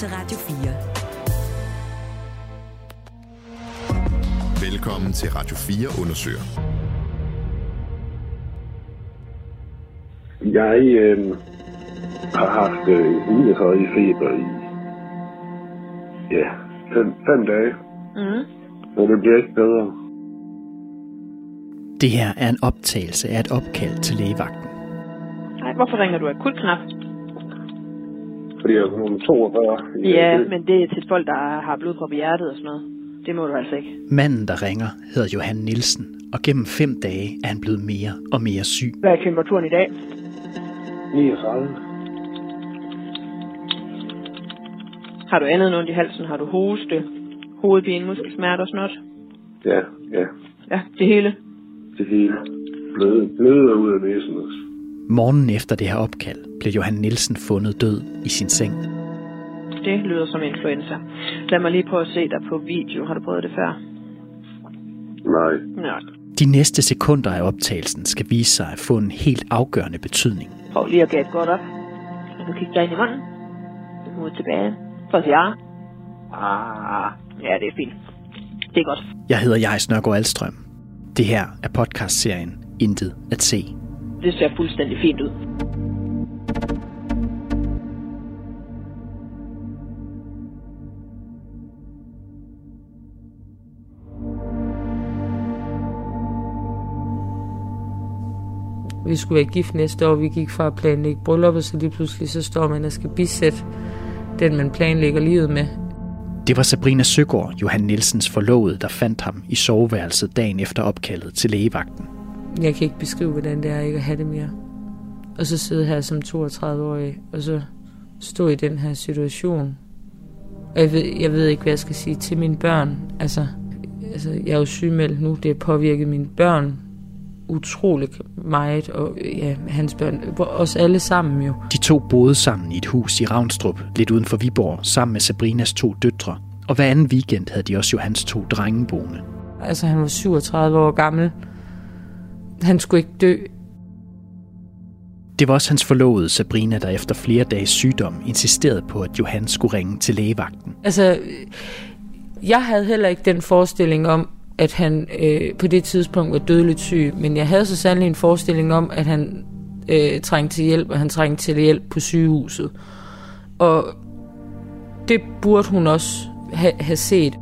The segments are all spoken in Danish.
til Radio 4. Velkommen til Radio 4 undersøger. Jeg øh, har haft øh, hundehøje feber i ja, fem, fem dage. Mm. Og det bliver ikke bedre. Det her er en optagelse af et opkald til lægevagten. Nej, hvorfor ringer du akut knap? Fordi jeg er nummer 42. Ja, men det er til folk, der har blodprop i hjertet og sådan noget. Det må du altså ikke. Manden, der ringer, hedder Johan Nielsen, og gennem fem dage er han blevet mere og mere syg. Hvad er temperaturen i dag? 39. Har du andet ondt i halsen? Har du hoste, hovedpine, muskelsmerte og sådan noget? Ja, ja. Ja, det hele? Det hele. Bløde, bløde ud af næsen også. Morgen efter det her opkald blev Johan Nielsen fundet død i sin seng. Det lyder som influenza. Lad mig lige prøve at se dig på video. Har du prøvet det før? Nej. Nej. De næste sekunder af optagelsen skal vise sig at få en helt afgørende betydning. Prøv lige at gabe godt op. Du kigger dig ind i munden. Mod tilbage. For ja. Ah, ja, det er fint. Det er godt. Jeg hedder Jais Nørgaard Alstrøm. Det her er podcastserien Intet at se. Det ser fuldstændig fint ud. Vi skulle være gift næste år. Vi gik fra at planlægge bryllup, og så lige pludselig så står man og skal bisætte den, man planlægger livet med. Det var Sabrina Søgaard, Johan Nielsens forlovede, der fandt ham i soveværelset dagen efter opkaldet til lægevagten. Jeg kan ikke beskrive, hvordan det er ikke at have det mere. Og så sidde her som 32-årig, og så stå i den her situation. Og jeg ved, jeg ved ikke, hvad jeg skal sige til mine børn. Altså, altså jeg er jo sygemeldt nu. Det har påvirket mine børn utroligt meget, og ja, hans børn, os alle sammen jo. De to boede sammen i et hus i Ravnstrup, lidt uden for Viborg, sammen med Sabrinas to døtre. Og hver anden weekend havde de også Johans to drenge boende. Altså, han var 37 år gammel. Han skulle ikke dø. Det var også hans forlovede Sabrina, der efter flere dages sygdom insisterede på, at Johan skulle ringe til lægevagten. Altså, jeg havde heller ikke den forestilling om, at han øh, på det tidspunkt var dødeligt syg, men jeg havde så sandelig en forestilling om, at han øh, trængte til hjælp, og han trængte til hjælp på sygehuset. Og det burde hun også ha- have set.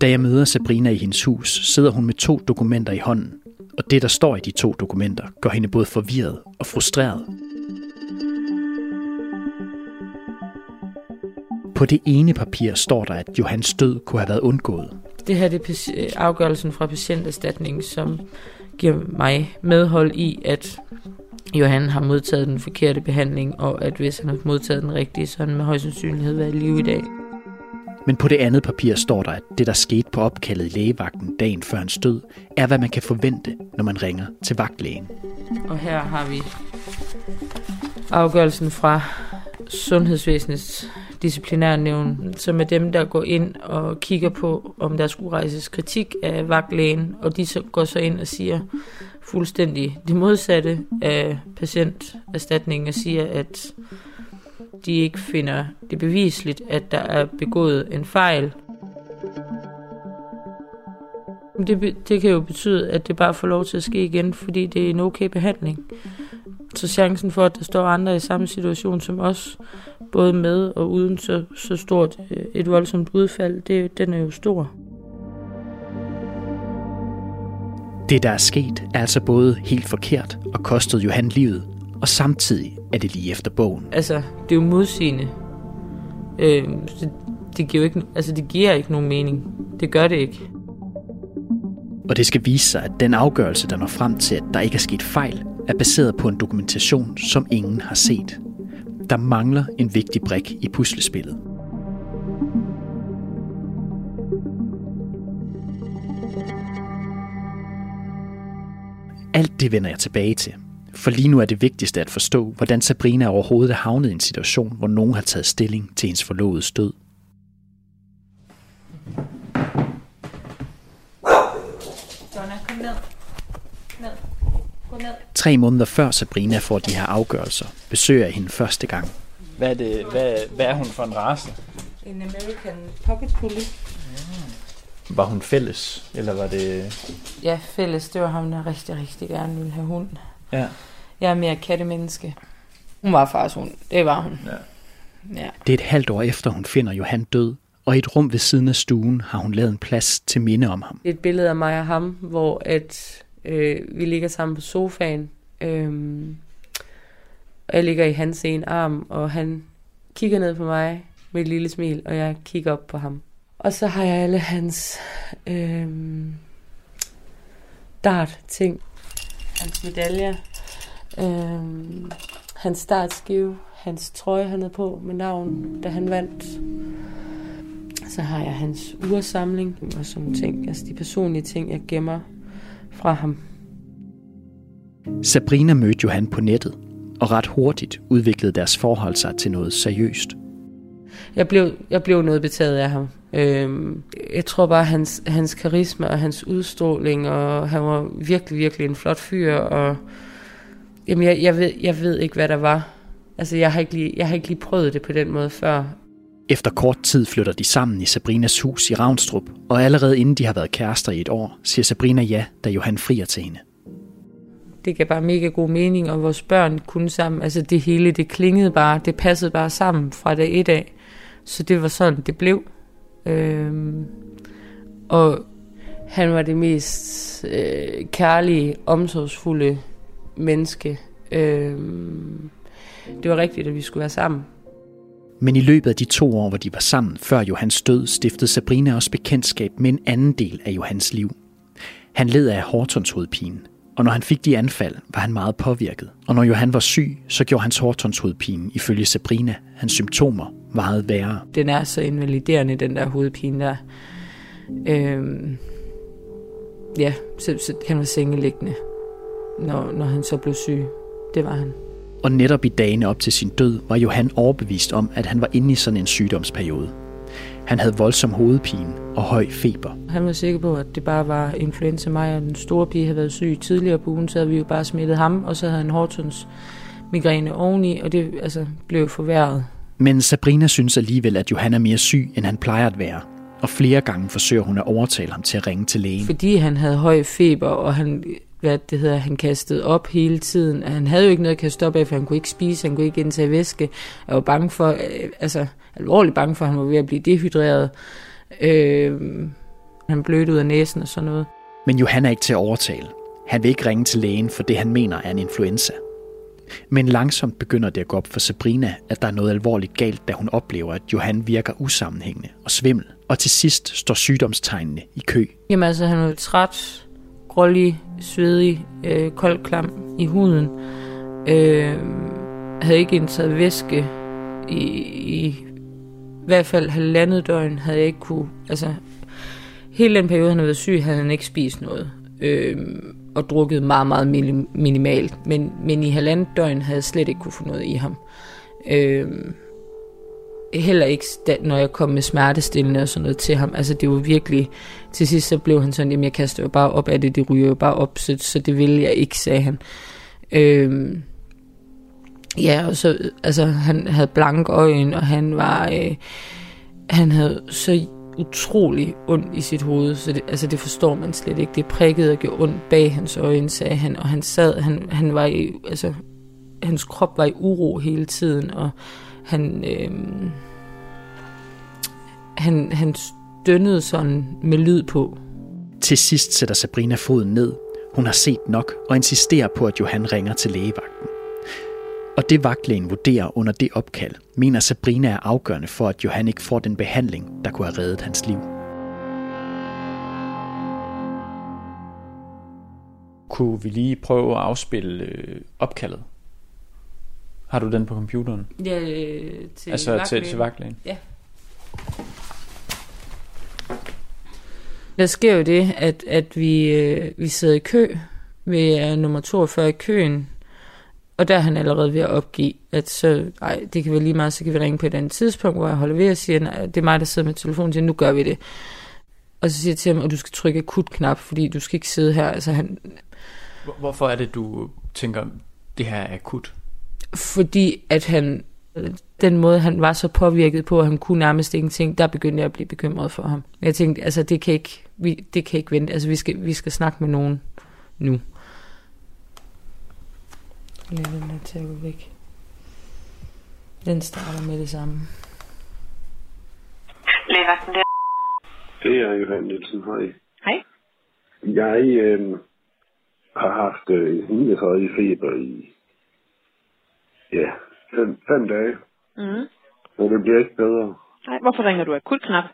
Da jeg møder Sabrina i hendes hus, sidder hun med to dokumenter i hånden, og det, der står i de to dokumenter, gør hende både forvirret og frustreret. På det ene papir står der, at Johans død kunne have været undgået. Det her det er afgørelsen fra patienterstatningen, som giver mig medhold i, at Johan har modtaget den forkerte behandling, og at hvis han har modtaget den rigtige, så han med høj sandsynlighed været i live i dag. Men på det andet papir står der, at det, der skete på opkaldet i lægevagten dagen før hans død, er, hvad man kan forvente, når man ringer til vagtlægen. Og her har vi afgørelsen fra Sundhedsvæsenets disciplinærnævn, som er dem, der går ind og kigger på, om der skulle rejses kritik af vagtlægen, og de så går så ind og siger fuldstændig det modsatte af patienterstatningen og siger, at de ikke finder det bevisligt, at der er begået en fejl. Det, det kan jo betyde, at det bare får lov til at ske igen, fordi det er en okay behandling. Så chancen for, at der står andre i samme situation som os, både med og uden så, så stort øh, et voldsomt udfald, det, den er jo stor. Det, der er sket, er altså både helt forkert og kostede Johan livet, og samtidig er det lige efter bogen. Altså, det er jo modsigende. Øh, det, det, giver jo ikke, altså, det giver ikke nogen mening. Det gør det ikke. Og det skal vise sig, at den afgørelse, der når frem til, at der ikke er sket fejl, er baseret på en dokumentation, som ingen har set. Der mangler en vigtig brik i puslespillet. Alt det vender jeg tilbage til. For lige nu er det vigtigste at forstå, hvordan Sabrina overhovedet er havnet i en situation, hvor nogen har taget stilling til hendes forlovede død. Donna, kom ned. Ned. Gå Tre måneder før Sabrina får de her afgørelser, besøger jeg hende første gang. Hvad er, det, hvad, hvad er hun for en race? En American Pocket Bully. Var hun fælles, eller var det... Ja, fælles. Det var ham, der rigtig, rigtig gerne ville have hund. Ja. Jeg er mere kattemenneske. Hun var fars hund. Det var hun. Ja. Ja. Det er et halvt år efter, hun finder Johan død, og i et rum ved siden af stuen har hun lavet en plads til minde om ham. Det er et billede af mig og ham, hvor at, øh, vi ligger sammen på sofaen. Øh, og jeg ligger i hans ene arm, og han kigger ned på mig med et lille smil, og jeg kigger op på ham. Og så har jeg alle hans øh, dart-ting. Hans medaljer. Øh, hans startskive. Hans trøje, han havde på med navn, da han vandt. Så har jeg hans ursamling og sådan nogle ting. Altså de personlige ting, jeg gemmer fra ham. Sabrina mødte Johan på nettet, og ret hurtigt udviklede deres forhold sig til noget seriøst. Jeg blev, jeg blev noget betaget af ham. Øhm, jeg tror bare, hans, hans karisma og hans udstråling, og han var virkelig, virkelig en flot fyr, og jamen, jeg, jeg, ved, jeg ved ikke, hvad der var. Altså, jeg har, ikke lige, jeg har ikke lige prøvet det på den måde før. Efter kort tid flytter de sammen i Sabrinas hus i Ravnstrup, og allerede inden de har været kærester i et år, siger Sabrina ja, da Johan frier til hende. Det gav bare mega god mening, og vores børn kunne sammen, altså det hele, det klingede bare, det passede bare sammen fra dag et af. Så det var sådan, det blev. Øhm, og han var det mest øh, kærlige, omsorgsfulde menneske. Øhm, det var rigtigt, at vi skulle være sammen. Men i løbet af de to år, hvor de var sammen før Johans død, stiftede Sabrina også bekendtskab med en anden del af Johans liv. Han led af Hortons hovedpine, og når han fik de anfald, var han meget påvirket. Og når Johan var syg, så gjorde hans Hortons hovedpine, ifølge Sabrina, hans symptomer meget værre. Den er så invaliderende, den der hovedpine der. Øhm, ja, så, så han var sengeliggende, når, når han så blev syg. Det var han. Og netop i dagene op til sin død, var Johan overbevist om, at han var inde i sådan en sygdomsperiode. Han havde voldsom hovedpine og høj feber. Han var sikker på, at det bare var influenza. Mig og den store pige havde været syg tidligere på ugen, så havde vi jo bare smittet ham, og så havde han Hortons migræne oveni, og det altså, blev forværret. Men Sabrina synes alligevel, at Johan er mere syg, end han plejer at være. Og flere gange forsøger hun at overtale ham til at ringe til lægen. Fordi han havde høj feber, og han, hvad det hedder, han kastede op hele tiden. Han havde jo ikke noget at kaste op af, for han kunne ikke spise, han kunne ikke indtage væske. Jeg var bange for, øh, altså alvorligt bange for, at han var ved at blive dehydreret. Øh, han blødte ud af næsen og sådan noget. Men Johan er ikke til at overtale. Han vil ikke ringe til lægen for det, han mener er en influenza. Men langsomt begynder det at gå op for Sabrina, at der er noget alvorligt galt, da hun oplever, at Johan virker usammenhængende og svimmel. Og til sidst står sygdomstegnene i kø. Jamen altså, han var træt, grålig, svedig, øh, kold klam i huden. Øh, havde ikke indtaget væske i, i, i hvert fald halvandet døgn, havde jeg ikke kunne... Altså, hele den periode, han havde været syg, havde han ikke spist noget. Øh, og drukket meget, meget minimalt. Men, men i halvandet døgn havde jeg slet ikke kunne få noget i ham. Øh, heller ikke, når jeg kom med smertestillende og sådan noget til ham. Altså det var virkelig, til sidst så blev han sådan, jamen jeg kaster jo bare op af det, det ryger jo bare op, så, så det ville jeg ikke, sagde han. Øh, ja, og så, altså han havde blank øjne, og han var, øh, han havde så utrolig ondt i sit hoved, så det, altså det forstår man slet ikke. Det prikkede og gjorde ondt bag hans øjne, sagde han, og han sad, han, han var i, altså, hans krop var i uro hele tiden, og han, øh, han, han stønnede sådan med lyd på. Til sidst sætter Sabrina foden ned. Hun har set nok og insisterer på, at Johan ringer til lægevagten. Og det vagtlægen vurderer under det opkald, mener Sabrina er afgørende for, at Johan ikke får den behandling, der kunne have reddet hans liv. Kunne vi lige prøve at afspille øh, opkaldet? Har du den på computeren? Ja, øh, til altså vagtlægen. til, til vagtlægen? Ja. Der sker jo det, at, at vi, øh, vi sidder i kø ved uh, nummer 42 i køen, og der er han allerede ved at opgive, at så, ej, det kan være lige meget, så kan vi ringe på et andet tidspunkt, hvor jeg holder ved og siger, at det er mig, der sidder med telefonen, siger, nu gør vi det. Og så siger jeg til ham, at du skal trykke akut-knap, fordi du skal ikke sidde her. Altså han, Hvorfor er det, du tænker, det her er akut? Fordi at han, den måde han var så påvirket på, at han kunne nærmest ingenting, der begyndte jeg at blive bekymret for ham. Jeg tænkte, altså det kan ikke, vi, det kan ikke vente, altså vi skal, vi skal snakke med nogen nu. Lad den der til at gå væk. Den starter med det samme. Lægevagten der. Det er Johan Nielsen. Hej. Hej. Jeg øh, har haft øh, 39 feber i ja, fem, fem dage, Mm. og det bliver ikke bedre. Nej, hvorfor ringer du akut knap?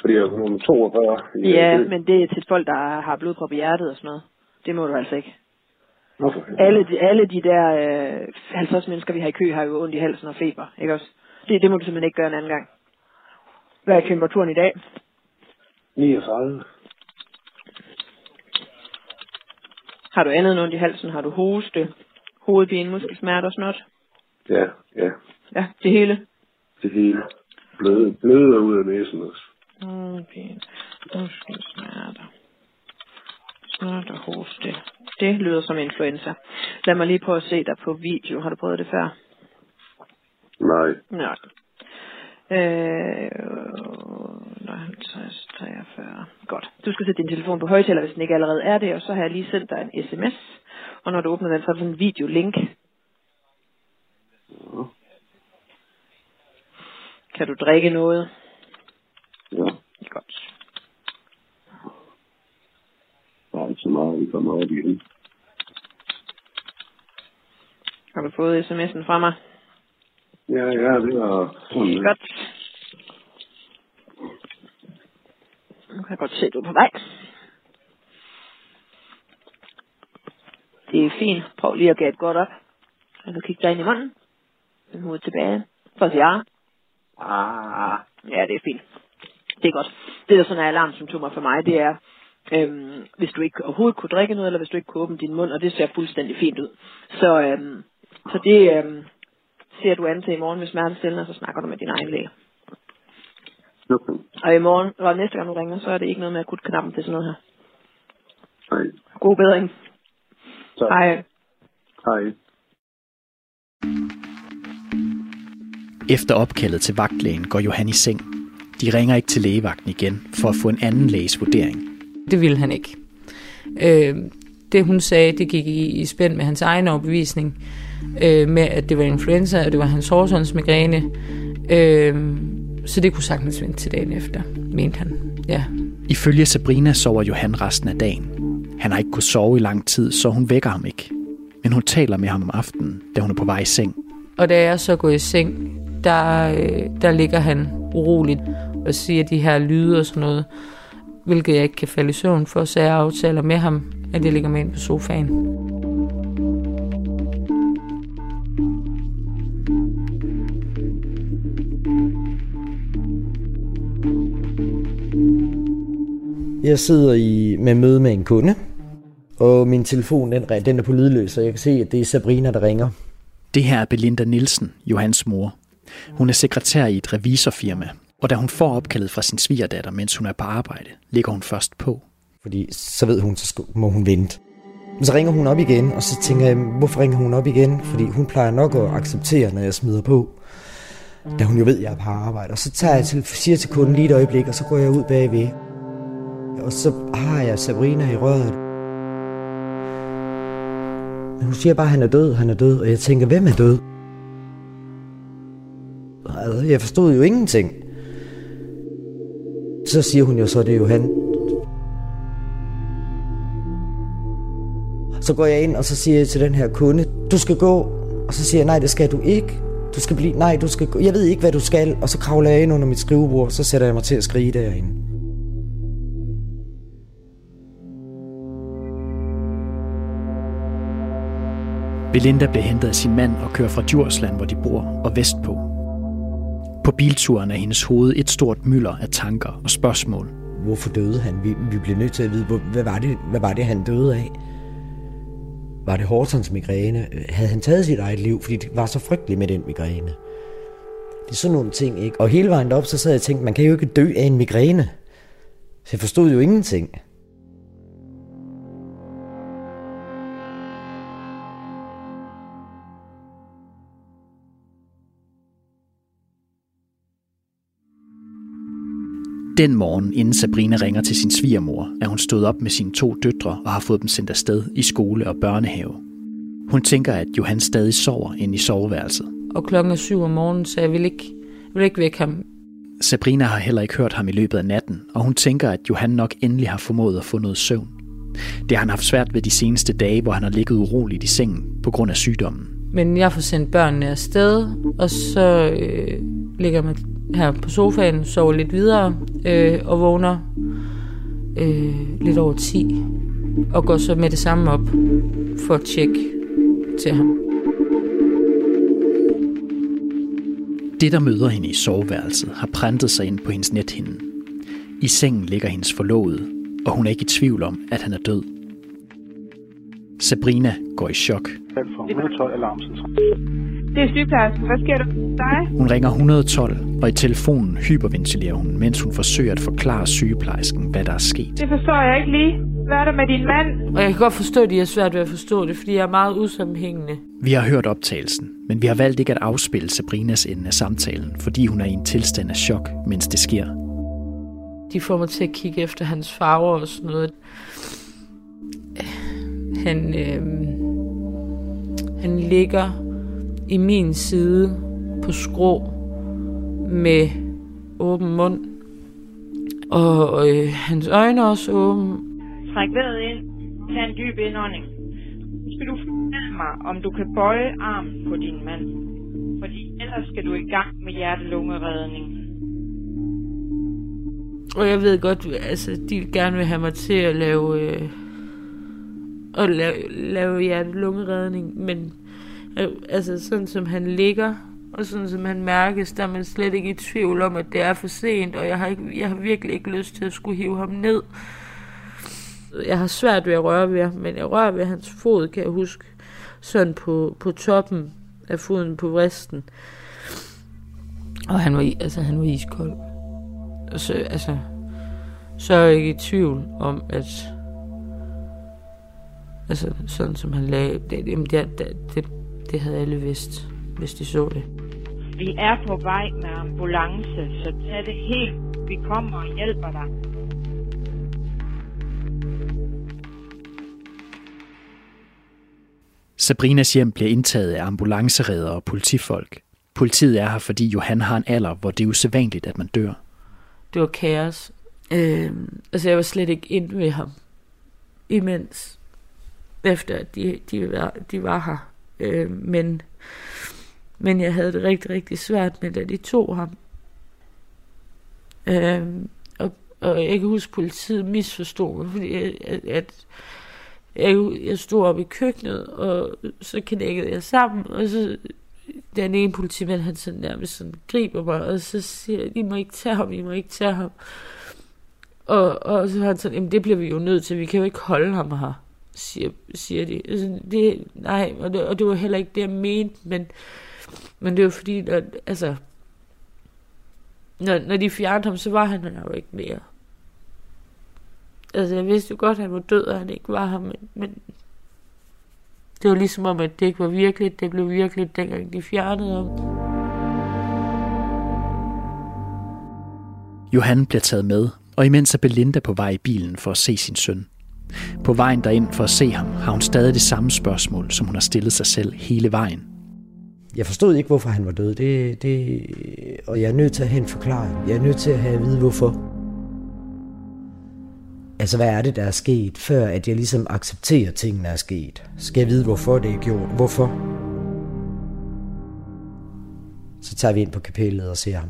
Fordi jeg er nummer 42. i Ja, men det er til folk, der har blodprop i hjertet og sådan noget. Det må du altså ikke. Nå, for helvede. Alle de, alle de der øh, 50 mennesker, vi har i kø, har jo ondt i halsen og feber, ikke også? Det, det må du simpelthen ikke gøre en anden gang. Hvad er temperaturen i dag? 39. Har du andet end ondt i halsen? Har du hoste, hovedpine, muskelsmerter og noget? Ja, ja. Ja, det hele. Det hele. Bløde, bløde ud af næsen også. Hovedpine, muskelsmerter, snot og hoste. Det lyder som influenza. Lad mig lige prøve at se dig på video. Har du prøvet det før? Nej. Nej. Øh, 50, 43. Godt. Du skal sætte din telefon på højtaler, hvis den ikke allerede er det, og så har jeg lige sendt dig en sms. Og når du åbner den, så er der sådan en videolink. Kan du drikke noget? Ja. Godt. Der er ikke så meget, vi kommer op igen. Har du fået sms'en fra mig? Ja, ja, det er sådan. Godt. Nu kan jeg godt se, at du er på vej. Det er fint. Prøv lige at gætte godt op. Og så kigge dig ind i munden. Med hovedet tilbage. For at sige ja. Ah, ja, det er fint. Det er godt. Det, der sådan er alarmsymptomer for mig, det er, øhm, hvis du ikke overhovedet kunne drikke noget, eller hvis du ikke kunne åbne din mund, og det ser fuldstændig fint ud. Så, øhm, så det øhm, ser du an til i morgen med smertestillende, og så snakker du med din egen læge. Okay. Og i morgen, eller næste gang du ringer, så er det ikke noget med akutknappen til sådan noget her. Nej. God bedring. Så, Hej. hej. Efter opkaldet til vagtlægen går Johan i seng. De ringer ikke til lægevagten igen for at få en anden læges vurdering. Det ville han ikke. Øh, det hun sagde, det gik i, i spænd med hans egen overbevisning, øh, med at det var influenza, og det var hans hårsåndsmigræne. Øh, så det kunne sagtens vente til dagen efter, mente han. Ja. Ifølge Sabrina sover Johan resten af dagen. Han har ikke kunnet sove i lang tid, så hun vækker ham ikke. Men hun taler med ham om aftenen, da hun er på vej i seng. Og da jeg så går i seng, der, øh, der ligger han uroligt og siger de her lyde og sådan noget, hvilket jeg ikke kan falde i søvn for, så jeg aftaler med ham, at jeg ligger med ind på sofaen. Jeg sidder i med møde med en kunde, og min telefon den, den er på lydløs, så jeg kan se, at det er Sabrina, der ringer. Det her er Belinda Nielsen, Johans mor. Hun er sekretær i et revisorfirma, og da hun får opkaldet fra sin svigerdatter, mens hun er på arbejde, ligger hun først på. Fordi så ved hun, så må hun vente. Så ringer hun op igen, og så tænker jeg, hvorfor ringer hun op igen? Fordi hun plejer nok at acceptere, når jeg smider på. Da hun jo ved, at jeg er på arbejde. Og så tager jeg til, siger til kunden lige et øjeblik, og så går jeg ud bagved. Og så har jeg Sabrina i røret. Men hun siger bare, at han er død, han er død. Og jeg tænker, hvem er død? Altså, jeg forstod jo ingenting. Så siger hun jo så, det er jo han. Så går jeg ind, og så siger jeg til den her kunde, du skal gå. Og så siger jeg, nej, det skal du ikke. Du skal blive, nej, du skal gå. Jeg ved ikke, hvad du skal. Og så kravler jeg ind under mit skrivebord, og så sætter jeg mig til at skrige derinde. Belinda bliver hentet af sin mand og kører fra Djursland, hvor de bor, og vestpå. På bilturen er hendes hoved et stort mylder af tanker og spørgsmål. Hvorfor døde han? Vi, vi bliver nødt til at vide, hvad, var det, hvad var det, han døde af? Var det Hortons migræne? Havde han taget sit eget liv, fordi det var så frygteligt med den migræne? Det er sådan nogle ting, ikke? Og hele vejen op, så sad jeg og tænkte, man kan jo ikke dø af en migræne. Så jeg forstod jo ingenting. Den morgen, inden Sabrina ringer til sin svigermor, er hun stået op med sine to døtre og har fået dem sendt afsted i skole og børnehave. Hun tænker, at Johan stadig sover inde i soveværelset. Og klokken er syv om morgenen, så jeg vil ikke, jeg vil ikke vække ham. Sabrina har heller ikke hørt ham i løbet af natten, og hun tænker, at Johan nok endelig har formået at få noget søvn. Det har han haft svært ved de seneste dage, hvor han har ligget uroligt i sengen på grund af sygdommen. Men jeg får sendt børnene afsted, og så øh, ligger man her på sofaen, sover lidt videre øh, og vågner øh, lidt over 10 og går så med det samme op for at tjekke til ham. Det, der møder hende i soveværelset, har printet sig ind på hendes nethinde. I sengen ligger hendes forlovede, og hun er ikke i tvivl om, at han er død. Sabrina går i chok. Det er sygeplejersken. Hvad sker der dig? Hun ringer 112, og i telefonen hyperventilerer hun, mens hun forsøger at forklare sygeplejersken, hvad der er sket. Det forstår jeg ikke lige. Hvad er der med din mand? Og jeg kan godt forstå, at de er svært ved at forstå det, fordi jeg er meget usammenhængende. Vi har hørt optagelsen, men vi har valgt ikke at afspille Sabrinas ende af samtalen, fordi hun er i en tilstand af chok, mens det sker. De får mig til at kigge efter hans farver og sådan noget. Han, øh, han ligger i min side på skrå med åben mund. Og øh, hans øjne er også åbne. Træk vejret ind. Tag en dyb indånding. Skal du fortælle mig, om du kan bøje armen på din mand. Fordi ellers skal du i gang med hjertelungeredning. Og jeg ved godt, altså, de gerne vil have mig til at lave, øh, at lave, lave hjertelungeredning, men øh, altså sådan som han ligger, og sådan som han mærkes, der er man slet ikke i tvivl om, at det er for sent, og jeg har, ikke, jeg har virkelig ikke lyst til at skulle hive ham ned. Jeg har svært ved at røre ved ham, men jeg rører ved hans fod, kan jeg huske, sådan på, på toppen af foden på vristen. Og han var, altså, han var iskold. Og så, altså, så er jeg ikke i tvivl om, at altså, sådan som han lagde, det, det, det, det, det havde alle vidst, hvis de så det. Vi er på vej med ambulance, så tag det helt. Vi kommer og hjælper dig. Sabrinas hjem bliver indtaget af ambulanceredder og politifolk. Politiet er her, fordi Johan har en alder, hvor det er usædvanligt, at man dør. Det var kaos. Øh, altså, jeg var slet ikke ind ved ham, imens, efter at de, de, var, de var her. Øh, men, men jeg havde det rigtig, rigtig svært med, da de tog ham. Øh, og, og jeg kan huske, at politiet misforstod mig, fordi at, at, jeg, jeg stod op i køkkenet, og så knækkede jeg sammen, og så den ene politimand, han sådan nærmest sådan griber mig, og så siger jeg, I må ikke tage ham, I må ikke tage ham. Og, og så har han sådan, jamen det bliver vi jo nødt til, vi kan jo ikke holde ham her, siger, siger de. Altså, det, nej, og det, og det var heller ikke det, jeg mente, men, men det var fordi, at, altså, når, når de fjernede ham, så var han der jo ikke mere. Altså, jeg vidste jo godt, at han var død, og han ikke var her, men, men det var ligesom om, at det ikke var virkeligt. Det blev virkeligt, dengang de fjernede ham. Johan bliver taget med, og imens er Belinda på vej i bilen for at se sin søn. På vejen derind for at se ham, har hun stadig det samme spørgsmål, som hun har stillet sig selv hele vejen. Jeg forstod ikke, hvorfor han var død, det, det, og jeg er nødt til at have en forklaring. Jeg er nødt til at have at vide, hvorfor. Altså, hvad er det, der er sket, før at jeg ligesom accepterer, at tingene er sket? Skal jeg vide, hvorfor det er gjort? Hvorfor? Så tager vi ind på kapellet og ser ham.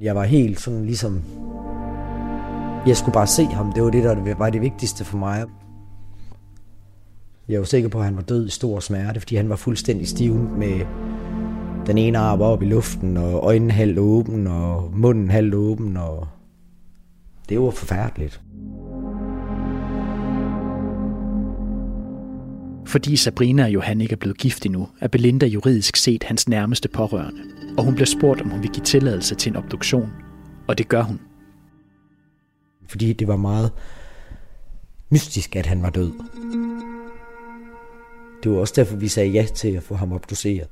Jeg var helt sådan ligesom... Jeg skulle bare se ham. Det var det, der var det vigtigste for mig. Jeg var sikker på, at han var død i stor smerte, fordi han var fuldstændig stiv med den ene arm op i luften, og øjnene halvt åben, og munden halvt åben, og det var forfærdeligt. Fordi Sabrina og Johan ikke er blevet gift endnu, er Belinda juridisk set hans nærmeste pårørende, og hun bliver spurgt, om hun vil give tilladelse til en obduktion. Og det gør hun. Fordi det var meget mystisk, at han var død. Det var også derfor, vi sagde ja til at få ham obduceret.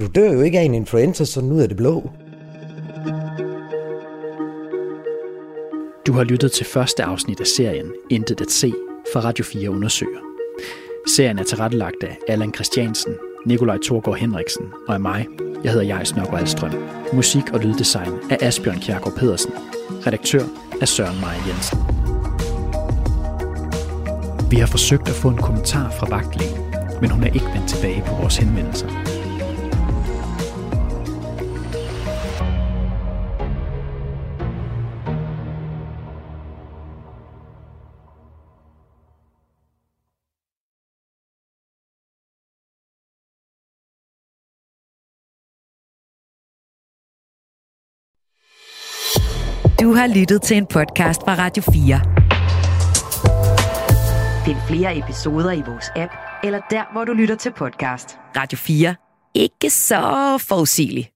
Du dør jo ikke af en influenza sådan ud af det blå. Du har lyttet til første afsnit af serien Intet at se fra Radio 4 undersøger. Serien er tilrettelagt af Allan Christiansen, Nikolaj Thorgård Henriksen og af mig. Jeg hedder Jais Nørgaard Alstrøm. Musik og lyddesign af Asbjørn Kjærgaard Pedersen. Redaktør er Søren Maja Jensen. Vi har forsøgt at få en kommentar fra vagtlægen, men hun er ikke vendt tilbage på vores henvendelser. Har lyttet til en podcast fra Radio 4. Find flere episoder i vores app, eller der, hvor du lytter til podcast. Radio 4. Ikke så forudsigeligt.